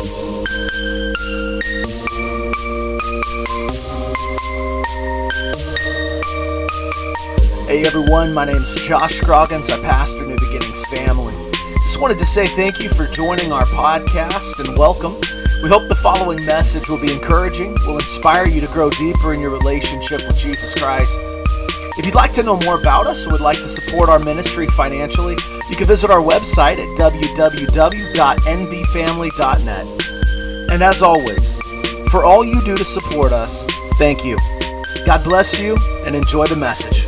Hey everyone, my name is Josh Scroggins. I pastor New Beginnings Family. Just wanted to say thank you for joining our podcast and welcome. We hope the following message will be encouraging, will inspire you to grow deeper in your relationship with Jesus Christ. If you'd like to know more about us or would like to support our ministry financially, you can visit our website at www.nbfamily.net. And as always, for all you do to support us, thank you. God bless you and enjoy the message.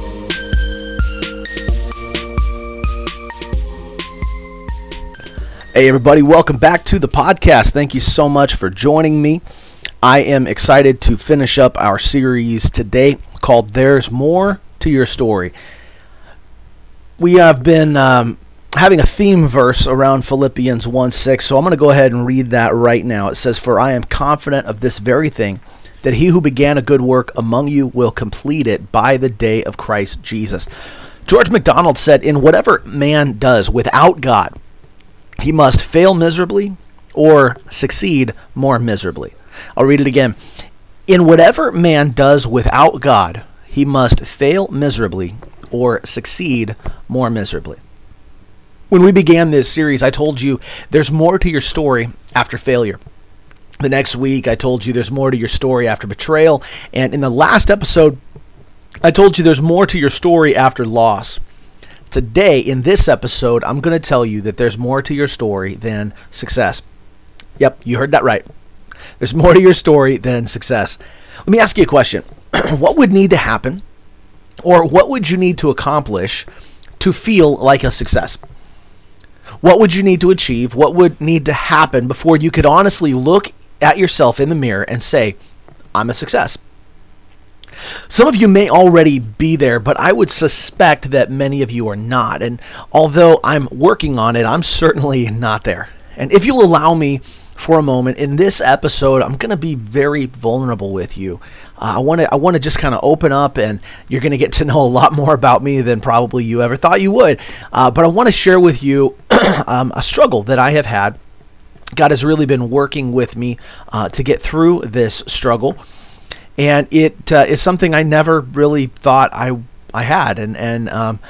Hey, everybody, welcome back to the podcast. Thank you so much for joining me. I am excited to finish up our series today called There's More to Your Story. We have been um, having a theme verse around Philippians 1 6, so I'm going to go ahead and read that right now. It says, For I am confident of this very thing, that he who began a good work among you will complete it by the day of Christ Jesus. George MacDonald said, In whatever man does without God, he must fail miserably or succeed more miserably. I'll read it again. In whatever man does without God, he must fail miserably or succeed more miserably. When we began this series, I told you there's more to your story after failure. The next week, I told you there's more to your story after betrayal. And in the last episode, I told you there's more to your story after loss. Today, in this episode, I'm going to tell you that there's more to your story than success. Yep, you heard that right. There's more to your story than success. Let me ask you a question What would need to happen, or what would you need to accomplish to feel like a success? What would you need to achieve? What would need to happen before you could honestly look at yourself in the mirror and say, I'm a success? Some of you may already be there, but I would suspect that many of you are not. And although I'm working on it, I'm certainly not there. And if you'll allow me for a moment in this episode, I'm going to be very vulnerable with you. Uh, I want to I want to just kind of open up, and you're going to get to know a lot more about me than probably you ever thought you would. Uh, but I want to share with you um, a struggle that I have had. God has really been working with me uh, to get through this struggle and it uh, is something I never really thought I I had, and and um,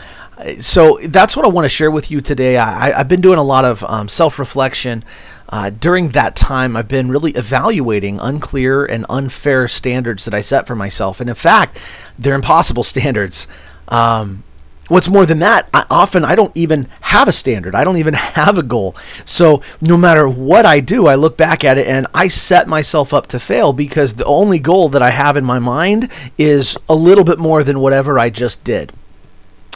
so that's what I want to share with you today. I, have been doing a lot of um, self reflection. Uh, during that time, I've been really evaluating unclear and unfair standards that I set for myself, and in fact, they're impossible standards. Um, What's more than that, I, often I don't even have a standard. I don't even have a goal. So no matter what I do, I look back at it and I set myself up to fail because the only goal that I have in my mind is a little bit more than whatever I just did.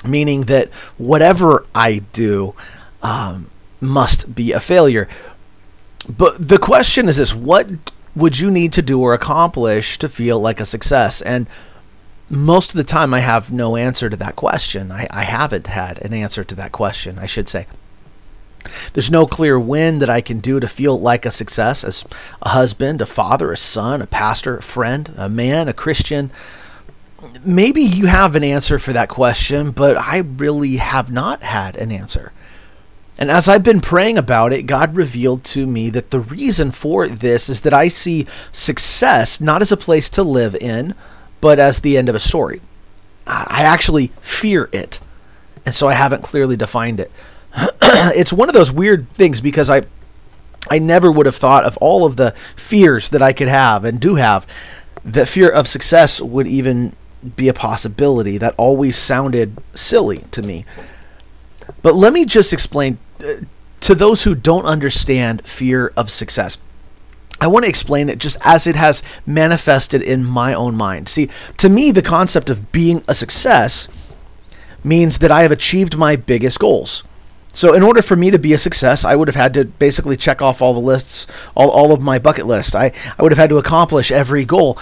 Meaning that whatever I do um, must be a failure. But the question is this what would you need to do or accomplish to feel like a success? And most of the time I have no answer to that question. I, I haven't had an answer to that question, I should say. There's no clear win that I can do to feel like a success as a husband, a father, a son, a pastor, a friend, a man, a Christian. Maybe you have an answer for that question, but I really have not had an answer. And as I've been praying about it, God revealed to me that the reason for this is that I see success not as a place to live in, but as the end of a story. I actually fear it. And so I haven't clearly defined it. it's one of those weird things because I I never would have thought of all of the fears that I could have and do have. The fear of success would even be a possibility. That always sounded silly to me. But let me just explain to those who don't understand fear of success. I want to explain it just as it has manifested in my own mind. See, to me, the concept of being a success means that I have achieved my biggest goals. So, in order for me to be a success, I would have had to basically check off all the lists, all, all of my bucket list. I, I would have had to accomplish every goal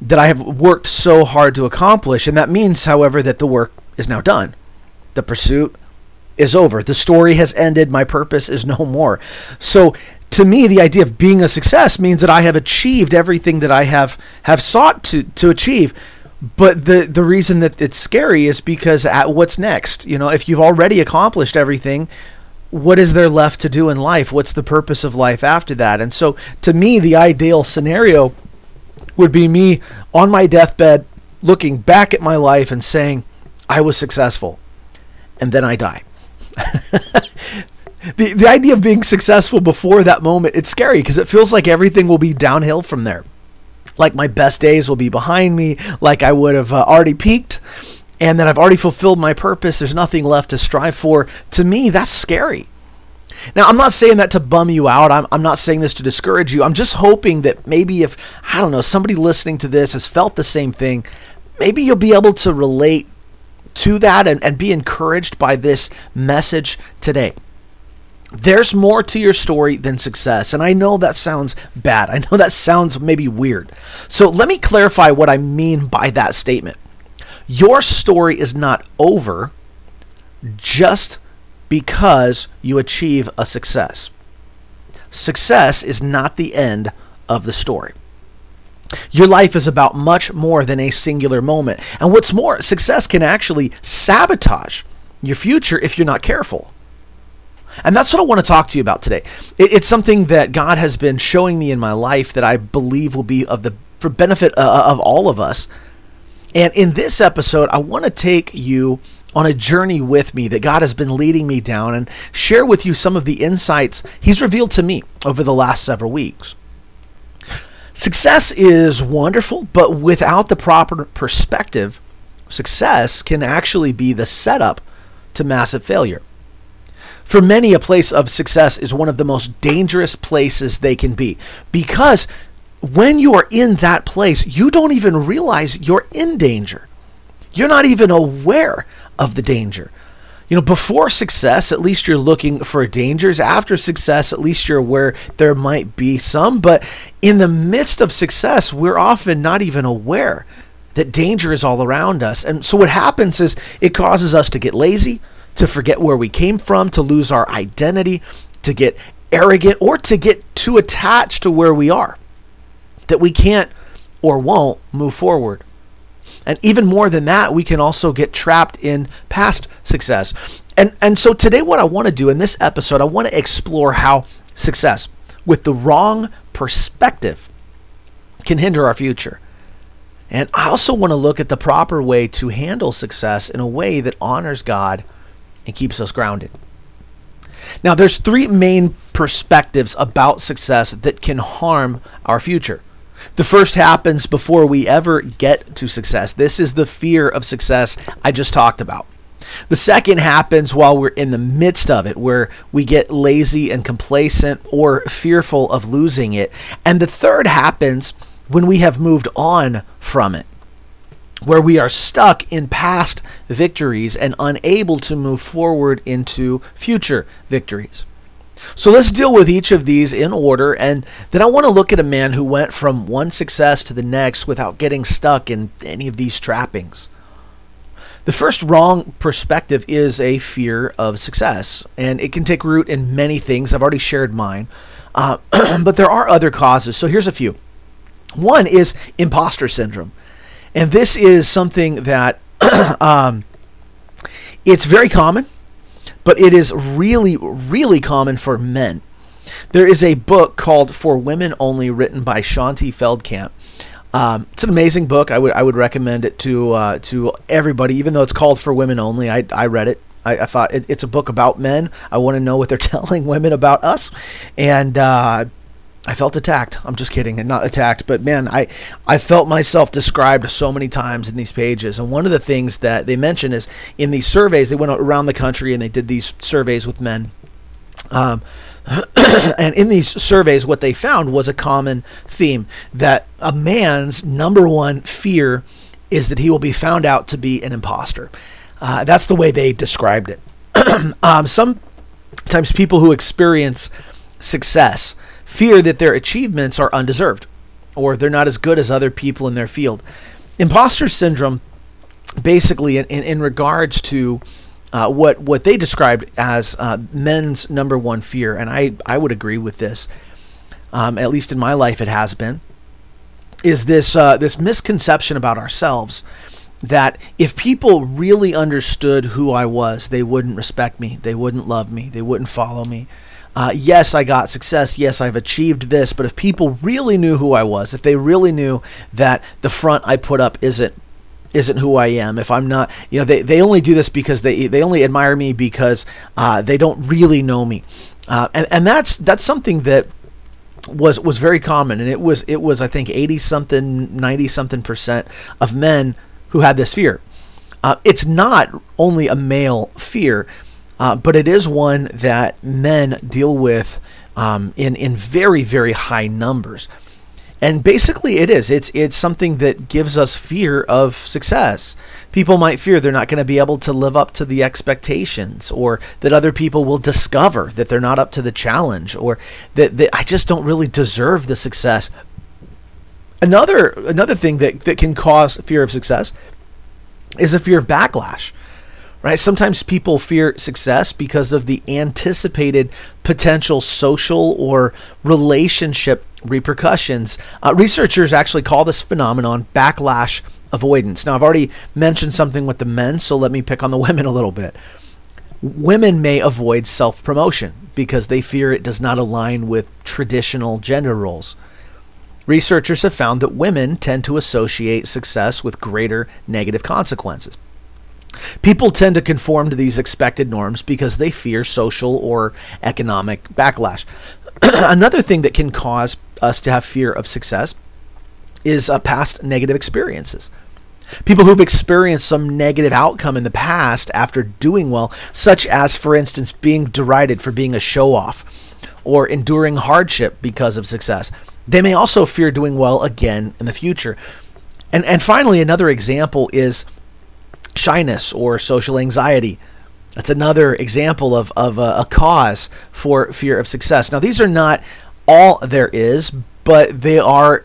that I have worked so hard to accomplish. And that means, however, that the work is now done. The pursuit is over. The story has ended. My purpose is no more. So, to me, the idea of being a success means that I have achieved everything that I have have sought to to achieve. But the the reason that it's scary is because at what's next? You know, if you've already accomplished everything, what is there left to do in life? What's the purpose of life after that? And so, to me, the ideal scenario would be me on my deathbed looking back at my life and saying, I was successful. And then I die. the, the idea of being successful before that moment, it's scary because it feels like everything will be downhill from there. Like my best days will be behind me, like I would have uh, already peaked, and that I've already fulfilled my purpose. There's nothing left to strive for. To me, that's scary. Now, I'm not saying that to bum you out. I'm, I'm not saying this to discourage you. I'm just hoping that maybe if, I don't know, somebody listening to this has felt the same thing, maybe you'll be able to relate to that and, and be encouraged by this message today. There's more to your story than success. And I know that sounds bad. I know that sounds maybe weird. So let me clarify what I mean by that statement. Your story is not over just because you achieve a success. Success is not the end of the story. Your life is about much more than a singular moment. And what's more, success can actually sabotage your future if you're not careful. And that's what I want to talk to you about today. It's something that God has been showing me in my life that I believe will be of the for benefit uh, uh, of all of us. And in this episode, I want to take you on a journey with me that God has been leading me down and share with you some of the insights He's revealed to me over the last several weeks. Success is wonderful, but without the proper perspective, success can actually be the setup to massive failure. For many, a place of success is one of the most dangerous places they can be because when you are in that place, you don't even realize you're in danger. You're not even aware of the danger. You know, before success, at least you're looking for dangers. After success, at least you're aware there might be some. But in the midst of success, we're often not even aware that danger is all around us. And so what happens is it causes us to get lazy, to forget where we came from, to lose our identity, to get arrogant, or to get too attached to where we are that we can't or won't move forward. And even more than that, we can also get trapped in past success. And and so today what I want to do in this episode, I want to explore how success with the wrong perspective can hinder our future. And I also want to look at the proper way to handle success in a way that honors God and keeps us grounded. Now, there's three main perspectives about success that can harm our future. The first happens before we ever get to success. This is the fear of success I just talked about. The second happens while we're in the midst of it, where we get lazy and complacent or fearful of losing it. And the third happens when we have moved on from it, where we are stuck in past victories and unable to move forward into future victories. So let's deal with each of these in order, and then I want to look at a man who went from one success to the next without getting stuck in any of these trappings. The first wrong perspective is a fear of success, and it can take root in many things. I've already shared mine, uh, but there are other causes. So here's a few. One is imposter syndrome, and this is something that um, it's very common but it is really, really common for men. There is a book called For Women Only, written by Shaunti Feldhahn. Um, it's an amazing book. I would I would recommend it to uh, to everybody, even though it's called For Women Only. I, I read it. I, I thought it, it's a book about men. I want to know what they're telling women about us, and uh, I felt attacked. I'm just kidding, and not attacked, but man, I I felt myself described so many times in these pages. And one of the things that they mention is in these surveys, they went around the country and they did these surveys with men. Um, and in these surveys, what they found was a common theme that a man's number one fear is that he will be found out to be an imposter. Uh, that's the way they described it. um, sometimes people who experience success fear that their achievements are undeserved or they're not as good as other people in their field. Imposter syndrome, basically, in, in, in regards to uh, what what they described as uh, men's number one fear, and I I would agree with this. Um, at least in my life, it has been. Is this uh, this misconception about ourselves that if people really understood who I was, they wouldn't respect me, they wouldn't love me, they wouldn't follow me. Uh, yes, I got success. Yes, I've achieved this. But if people really knew who I was, if they really knew that the front I put up isn't isn't who I am, if I'm not, you know, they, they only do this because they they only admire me because uh, they don't really know me, uh, and and that's that's something that was was very common, and it was it was I think eighty something, ninety something percent of men who had this fear. Uh, it's not only a male fear, uh, but it is one that men deal with um, in in very very high numbers. And basically, it is. It's it's something that gives us fear of success. People might fear they're not going to be able to live up to the expectations, or that other people will discover that they're not up to the challenge, or that, that I just don't really deserve the success. Another another thing that, that can cause fear of success is a fear of backlash right? Sometimes people fear success because of the anticipated potential social or relationship repercussions. Uh, researchers actually call this phenomenon backlash avoidance. Now, I've already mentioned something with the men, so let me pick on the women a little bit. Women may avoid self promotion because they fear it does not align with traditional gender roles. Researchers have found that women tend to associate success with greater negative consequences. People tend to conform to these expected norms because they fear social or economic backlash. Another thing that can cause us to have fear of success is uh, past negative experiences. People who've experienced some negative outcome in the past after doing well, such as, for instance, being derided for being a show off or enduring hardship because of success. They may also fear doing well again in the future. And, and finally, another example is shyness or social anxiety. That's another example of, of a, a, cause for fear of success. Now, these are not all there is, but they are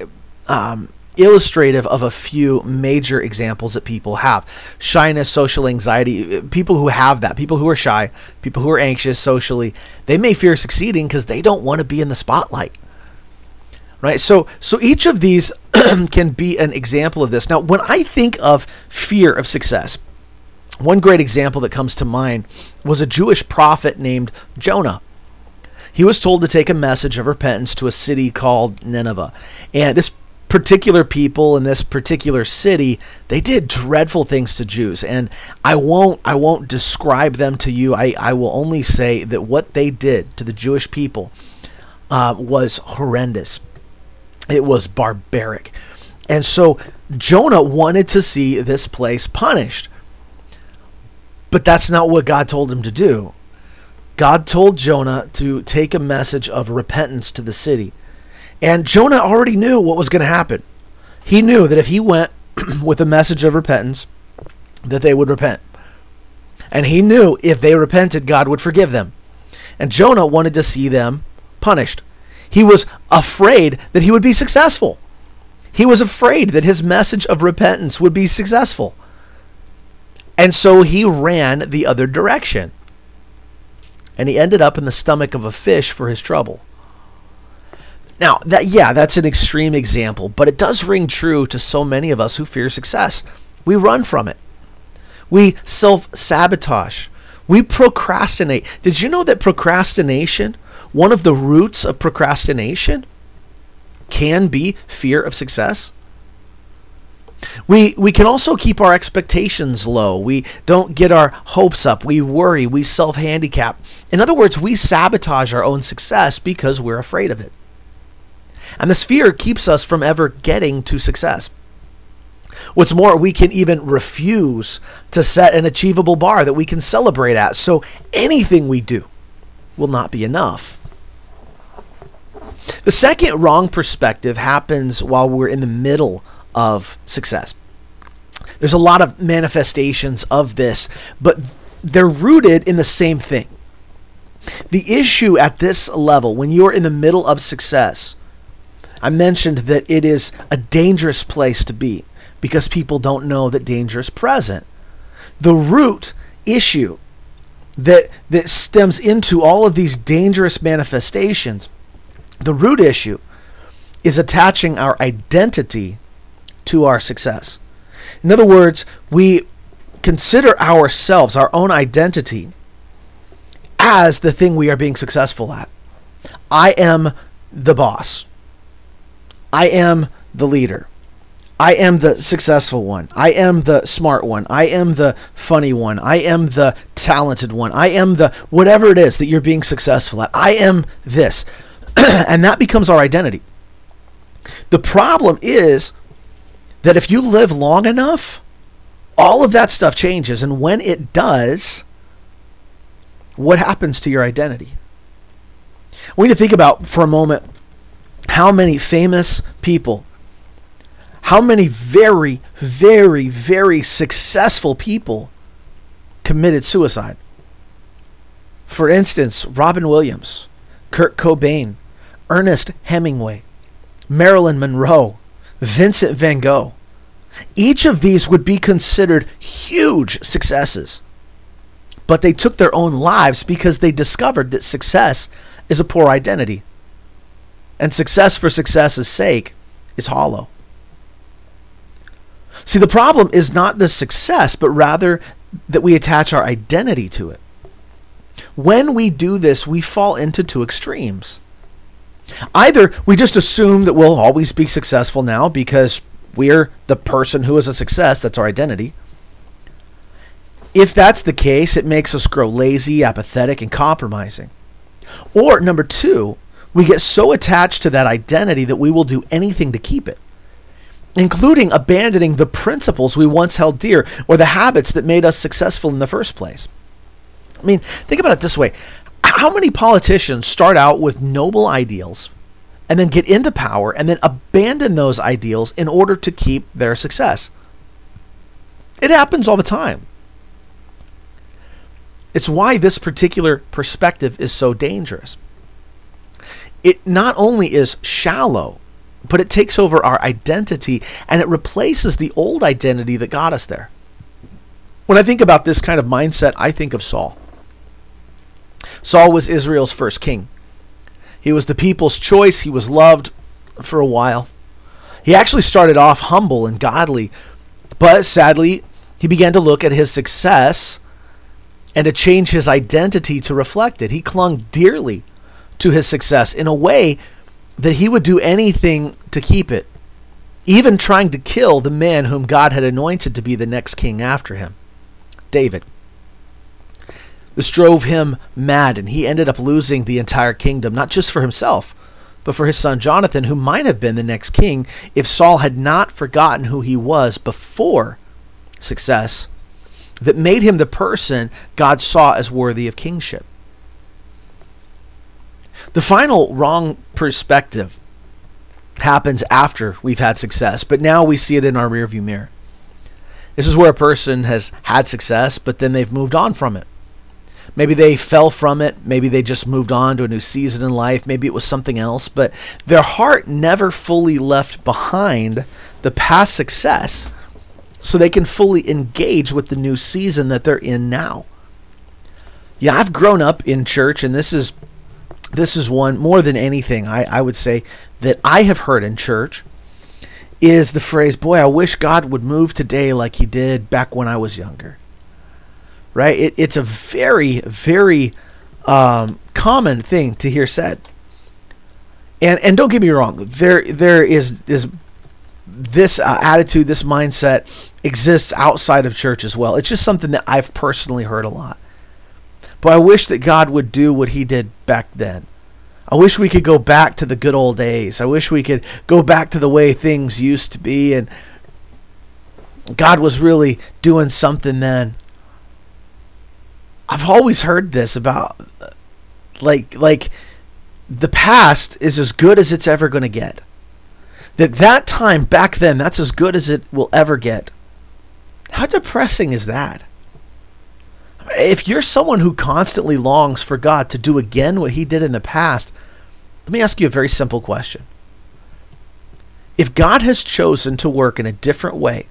um, illustrative of a few major examples that people have. Shyness, social anxiety, people who have that, people who are shy, people who are anxious socially, they may fear succeeding because they don't want to be in the spotlight. Right? So so each of these can be an example of this. Now, when I think of fear of success, one great example that comes to mind was a Jewish prophet named Jonah. He was told to take a message of repentance to a city called Nineveh. And this particular people in this particular city, they did dreadful things to Jews. And I won't I won't describe them to you. I, I will only say that what they did to the Jewish people uh, was horrendous. It was barbaric. And so Jonah wanted to see this place punished. But that's not what God told him to do. God told Jonah to take a message of repentance to the city. And Jonah already knew what was going to happen. He knew that if he went with a message of repentance, that they would repent. And he knew if they repented, God would forgive them. And Jonah wanted to see them punished. He was afraid that he would be successful. He was afraid that his message of repentance would be successful. And so he ran the other direction. And he ended up in the stomach of a fish for his trouble. Now, that yeah, that's an extreme example, but it does ring true to so many of us who fear success. We run from it. We self-sabotage. We procrastinate. Did you know that procrastination, one of the roots of procrastination, can be fear of success? We we can also keep our expectations low. We don't get our hopes up. We worry, we self-handicap. In other words, we sabotage our own success because we're afraid of it. And this fear keeps us from ever getting to success. What's more, we can even refuse to set an achievable bar that we can celebrate at. So anything we do will not be enough. The second wrong perspective happens while we're in the middle of success. There's a lot of manifestations of this, but they're rooted in the same thing. The issue at this level, when you're in the middle of success, I mentioned that it is a dangerous place to be because people don't know that danger is present. The root issue that, that stems into all of these dangerous manifestations, the root issue is attaching our identity to our success. In other words, we consider ourselves, our own identity, as the thing we are being successful at. I am the boss. I am the leader. I am the successful one. I am the smart one. I am the funny one. I am the talented one. I am the whatever it is that you're being successful at. I am this. and that becomes our identity. The problem is that if you live long enough, all of that stuff changes. And when it does, what happens to your identity? We need to think about for a moment how many famous people, how many very, very, very successful people committed suicide. For instance, Robin Williams, Kurt Cobain, Ernest Hemingway, Marilyn Monroe, Vincent van Gogh. Each of these would be considered huge successes. But they took their own lives because they discovered that success is a poor identity. And success for success's sake is hollow. See, the problem is not the success, but rather that we attach our identity to it. When we do this, we fall into two extremes. Either we just assume that we'll always be successful now because we're the person who is a success, that's our identity. If that's the case, it makes us grow lazy, apathetic, and compromising. Or number two, we get so attached to that identity that we will do anything to keep it, including abandoning the principles we once held dear or the habits that made us successful in the first place. I mean, think about it this way how many politicians start out with noble ideals and then get into power and then abandon those ideals in order to keep their success? It happens all the time. It's why this particular perspective is so dangerous. It not only is shallow, but it takes over our identity and it replaces the old identity that got us there. When I think about this kind of mindset, I think of Saul. Saul was Israel's first king. He was the people's choice. He was loved for a while. He actually started off humble and godly, but sadly, he began to look at his success and to change his identity to reflect it. He clung dearly to his success in a way that he would do anything to keep it, even trying to kill the man whom God had anointed to be the next king after him, David. This drove him mad, and he ended up losing the entire kingdom, not just for himself, but for his son Jonathan, who might have been the next king if Saul had not forgotten who he was before success that made him the person God saw as worthy of kingship. The final wrong perspective happens after we've had success, but now we see it in our rearview mirror. This is where a person has had success, but then they've moved on from it. Maybe they fell from it. Maybe they just moved on to a new season in life. Maybe it was something else. But their heart never fully left behind the past success so they can fully engage with the new season that they're in now. Yeah, I've grown up in church, and this is this is one more than anything I, I would say that I have heard in church is the phrase, Boy, I wish God would move today like he did back when I was younger right? It, it's a very, very um, common thing to hear said. And and don't get me wrong, there there is is this uh, attitude, this mindset exists outside of church as well. It's just something that I've personally heard a lot. But I wish that God would do what He did back then. I wish we could go back to the good old days. I wish we could go back to the way things used to be and God was really doing something then. I've always heard this about like like the past is as good as it's ever going to get. That that time back then that's as good as it will ever get. How depressing is that? If you're someone who constantly longs for God to do again what he did in the past, let me ask you a very simple question. If God has chosen to work in a different way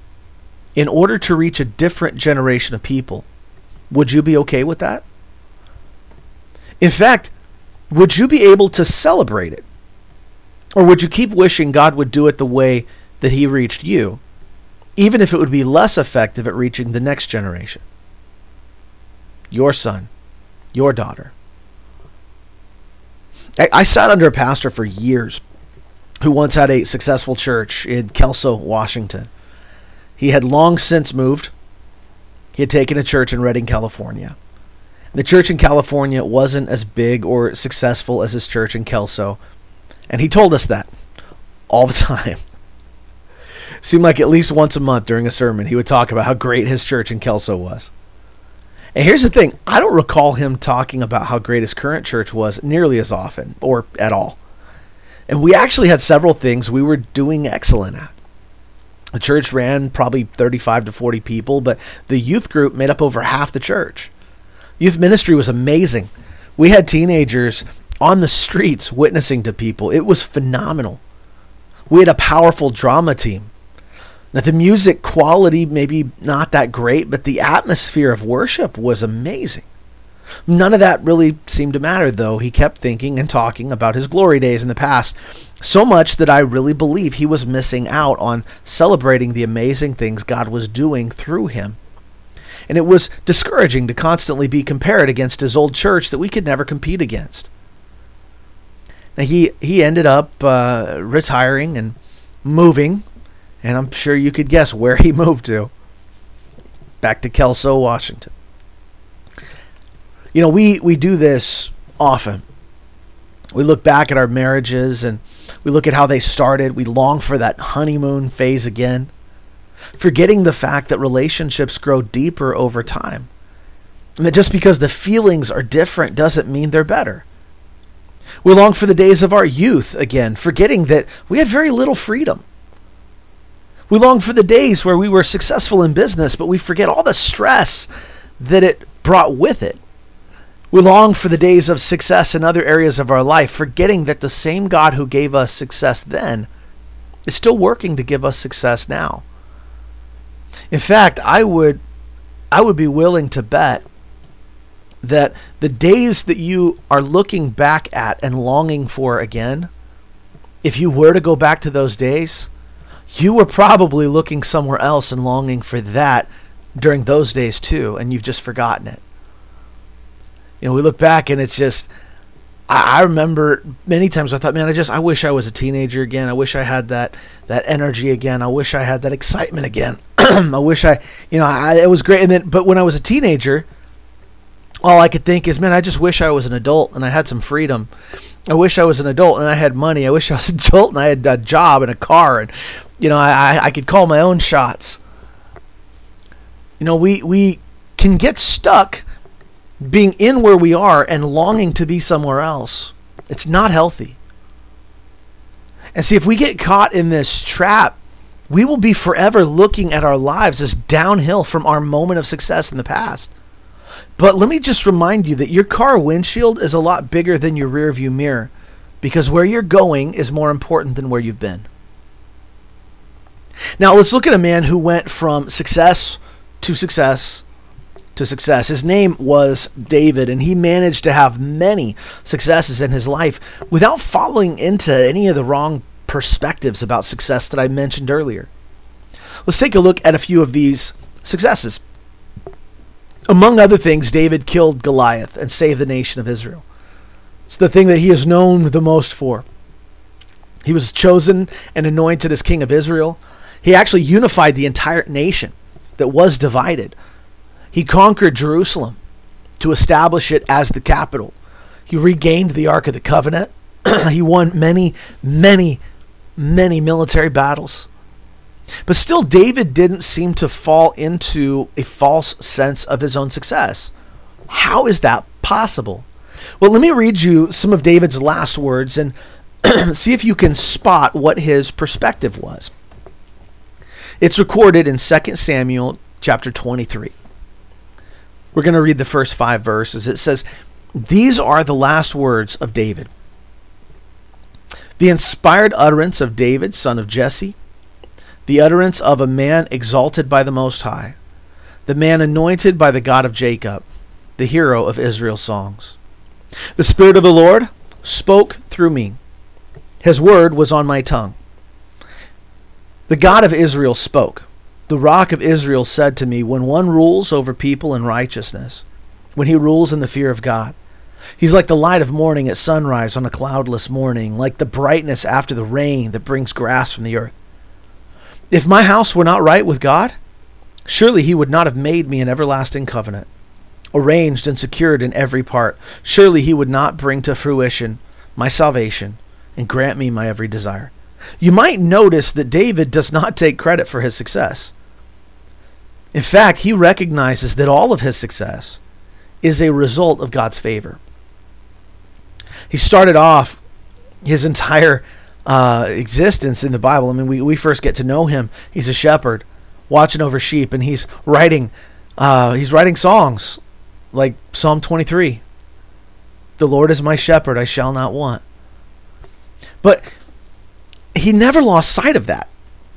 in order to reach a different generation of people, would you be okay with that? In fact, would you be able to celebrate it? Or would you keep wishing God would do it the way that He reached you even if it would be less effective at reaching the next generation. Your son, your daughter. I, I sat under a pastor for years who once had a successful church in Kelso, Washington. He had long since moved. He had taken a church in Redding, California. The church in California wasn't as big or successful as his church in Kelso, and he told us that all the time. Seemed like at least once a month during a sermon, he would talk about how great his church in Kelso was. And here's the thing I don't recall him talking about how great his current church was nearly as often or at all. And we actually had several things we were doing excellent at. The church ran probably 35 to 40 people, but the youth group made up over half the church. Youth ministry was amazing. We had teenagers on the streets witnessing to people. It was phenomenal. We had a powerful drama team. Now, the music quality, maybe not that great, but the atmosphere of worship was amazing. None of that really seemed to matter, though. He kept thinking and talking about his glory days in the past, so much that I really believe he was missing out on celebrating the amazing things God was doing through him. And it was discouraging to constantly be compared against his old church that we could never compete against. Now, he, he ended up uh, retiring and moving and I'm sure you could guess where he moved to. Back to Kelso, Washington. You know, we, we do this often. We look back at our marriages and we look at how they started. We long for that honeymoon phase again, forgetting the fact that relationships grow deeper over time. And that just because the feelings are different doesn't mean they're better. We long for the days of our youth again, forgetting that we had very little freedom. We long for the days where we were successful in business, but we forget all the stress that it brought with it. We long for the days of success in other areas of our life, forgetting that the same God who gave us success then is still working to give us success now. In fact, I would I would be willing to bet that the days that you are looking back at and longing for again, if you were to go back to those days, you were probably looking somewhere else and longing for that during those days too, and you've just forgotten it. You know, we look back and it's just, I, I remember many times I thought, man, I just, I wish I was a teenager again. I wish I had that, that energy again. I wish I had that excitement again. I wish I, you know, I, it was great. And then, but when I was a teenager, all I could think is, man, I just wish I was an adult and I had some freedom. I wish I was an adult and I had money. I wish I was an adult and I had a job and a car and you know, I, I could call my own shots. You know, we, we can get stuck being in where we are and longing to be somewhere else. It's not healthy. And see, if we get caught in this trap, we will be forever looking at our lives as downhill from our moment of success in the past. But let me just remind you that your car windshield is a lot bigger than your rearview mirror because where you're going is more important than where you've been. Now let's look at a man who went from success to success to success. His name was David, and he managed to have many successes in his life without falling into any of the wrong perspectives about success that I mentioned earlier. Let's take a look at a few of these successes. Among other things, David killed Goliath and saved the nation of Israel. It's the thing that he is known the most for. He was chosen and anointed as king of Israel. He actually unified the entire nation that was divided. He conquered Jerusalem to establish it as the capital. He regained the Ark of the Covenant. he won many, many, many military battles. But still, David didn't seem to fall into a false sense of his own success. How is that possible? Well, let me read you some of David's last words and see if you can spot what his perspective was. It's recorded in 2 Samuel chapter 23. We're going to read the first five verses. It says, These are the last words of David. The inspired utterance of David, son of Jesse, the utterance of a man exalted by the Most High, the man anointed by the God of Jacob, the hero of Israel's songs. The Spirit of the Lord spoke through me. His word was on my tongue. The God of Israel spoke. The rock of Israel said to me, When one rules over people in righteousness, when he rules in the fear of God, he's like the light of morning at sunrise on a cloudless morning, like the brightness after the rain that brings grass from the earth. If my house were not right with God, surely he would not have made me an everlasting covenant, arranged and secured in every part. Surely he would not bring to fruition my salvation and grant me my every desire. You might notice that David does not take credit for his success. In fact, he recognizes that all of his success is a result of God's favor. He started off his entire uh, existence in the Bible. I mean, we, we first get to know him. He's a shepherd watching over sheep, and he's writing uh, he's writing songs like Psalm 23. The Lord is my shepherd; I shall not want. But he never lost sight of that.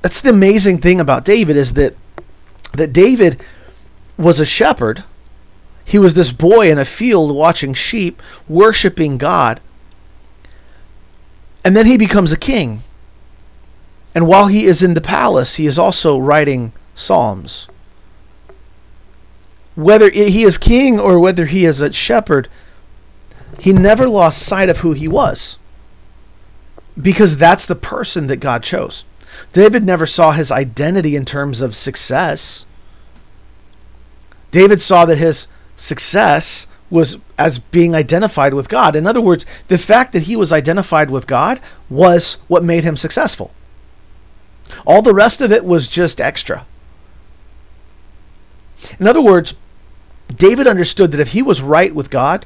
That's the amazing thing about David is that that David was a shepherd. He was this boy in a field watching sheep, worshiping God. And then he becomes a king. And while he is in the palace, he is also writing psalms. Whether he is king or whether he is a shepherd, he never lost sight of who he was because that's the person that God chose. David never saw his identity in terms of success. David saw that his success was as being identified with God. In other words, the fact that he was identified with God was what made him successful. All the rest of it was just extra. In other words, David understood that if he was right with God,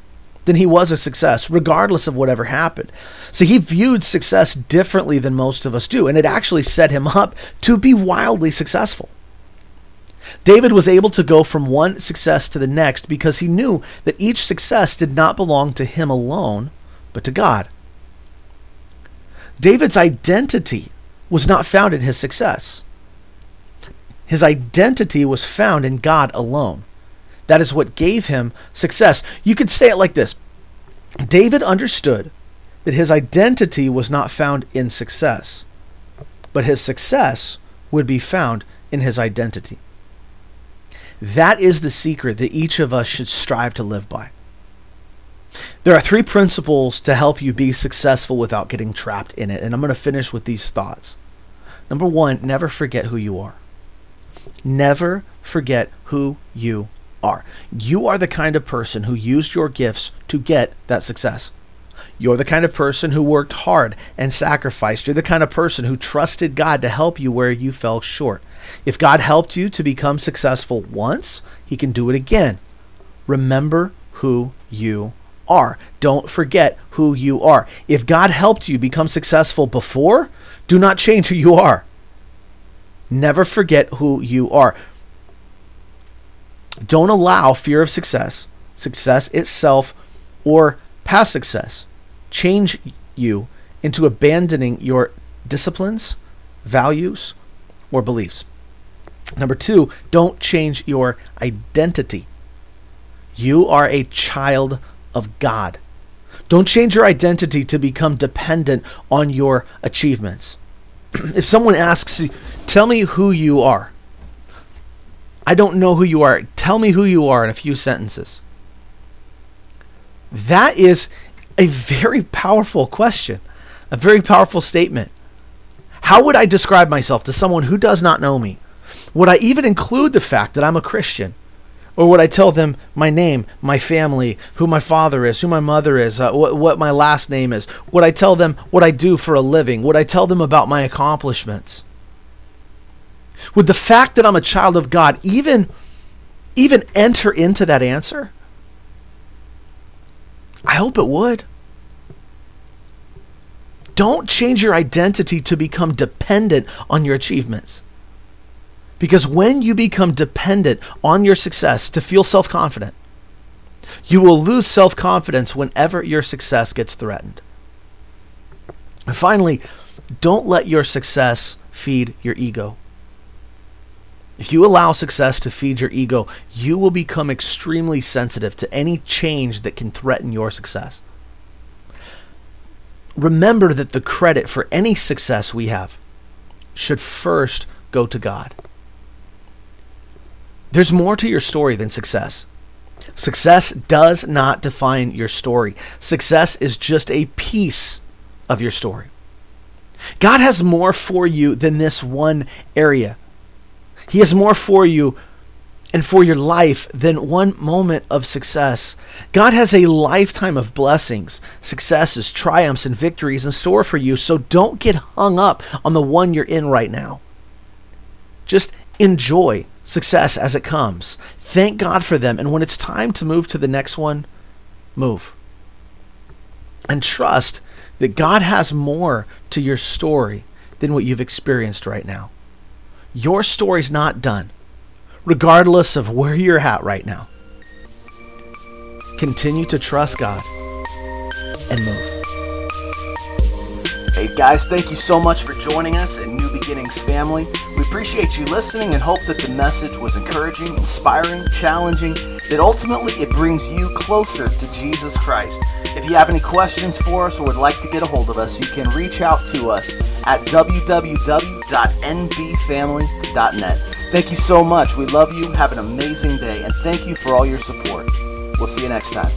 then he was a success, regardless of whatever happened. So he viewed success differently than most of us do, and it actually set him up to be wildly successful. David was able to go from one success to the next because he knew that each success did not belong to him alone, but to God. David's identity was not found in his success. His identity was found in God alone. That is what gave him success. You could say it like this David understood that his identity was not found in success, but his success would be found in his identity. That is the secret that each of us should strive to live by. There are three principles to help you be successful without getting trapped in it, and I'm going to finish with these thoughts. Number one, never forget who you are. Never forget who you are. You are the kind of person who used your gifts to get that success. You're the kind of person who worked hard and sacrificed. You're the kind of person who trusted God to help you where you fell short. If God helped you to become successful once, He can do it again. Remember who you are. Don't forget who you are. If God helped you become successful before, do not change who you are. Never forget who you are. Don't allow fear of success, success itself, or past success change you into abandoning your disciplines, values, or beliefs. Number two, don't change your identity. You are a child of God. Don't change your identity to become dependent on your achievements. if someone asks you, tell me who you are, I don't know who you are. Tell me who you are in a few sentences. That is a very powerful question, a very powerful statement. How would I describe myself to someone who does not know me? Would I even include the fact that I'm a Christian? Or would I tell them my name, my family, who my father is, who my mother is, uh, what, what my last name is? Would I tell them what I do for a living? Would I tell them about my accomplishments? Would the fact that I'm a child of God even even enter into that answer? I hope it would. Don't change your identity to become dependent on your achievements. Because when you become dependent on your success to feel self confident, you will lose self confidence whenever your success gets threatened. And finally, don't let your success feed your ego. If you allow success to feed your ego, you will become extremely sensitive to any change that can threaten your success. Remember that the credit for any success we have should first go to God. There's more to your story than success. Success does not define your story. Success is just a piece of your story. God has more for you than this one area. He has more for you and for your life than one moment of success. God has a lifetime of blessings, successes, triumphs, and victories in store for you, so don't get hung up on the one you're in right now. Just enjoy success as it comes. Thank God for them, and when it's time to move to the next one, move. And trust that God has more to your story than what you've experienced right now. Your story's not done regardless of where you're at right now. Continue to trust God and move. Hey guys, thank you so much for joining us at New Beginnings Family. We appreciate you listening and hope that the message was encouraging, inspiring, challenging, that ultimately it brings you closer to Jesus Christ. If you have any questions for us or would like to get a hold of us, you can reach out to us at www.nbfamily.net. Thank you so much. We love you. Have an amazing day, and thank you for all your support. We'll see you next time.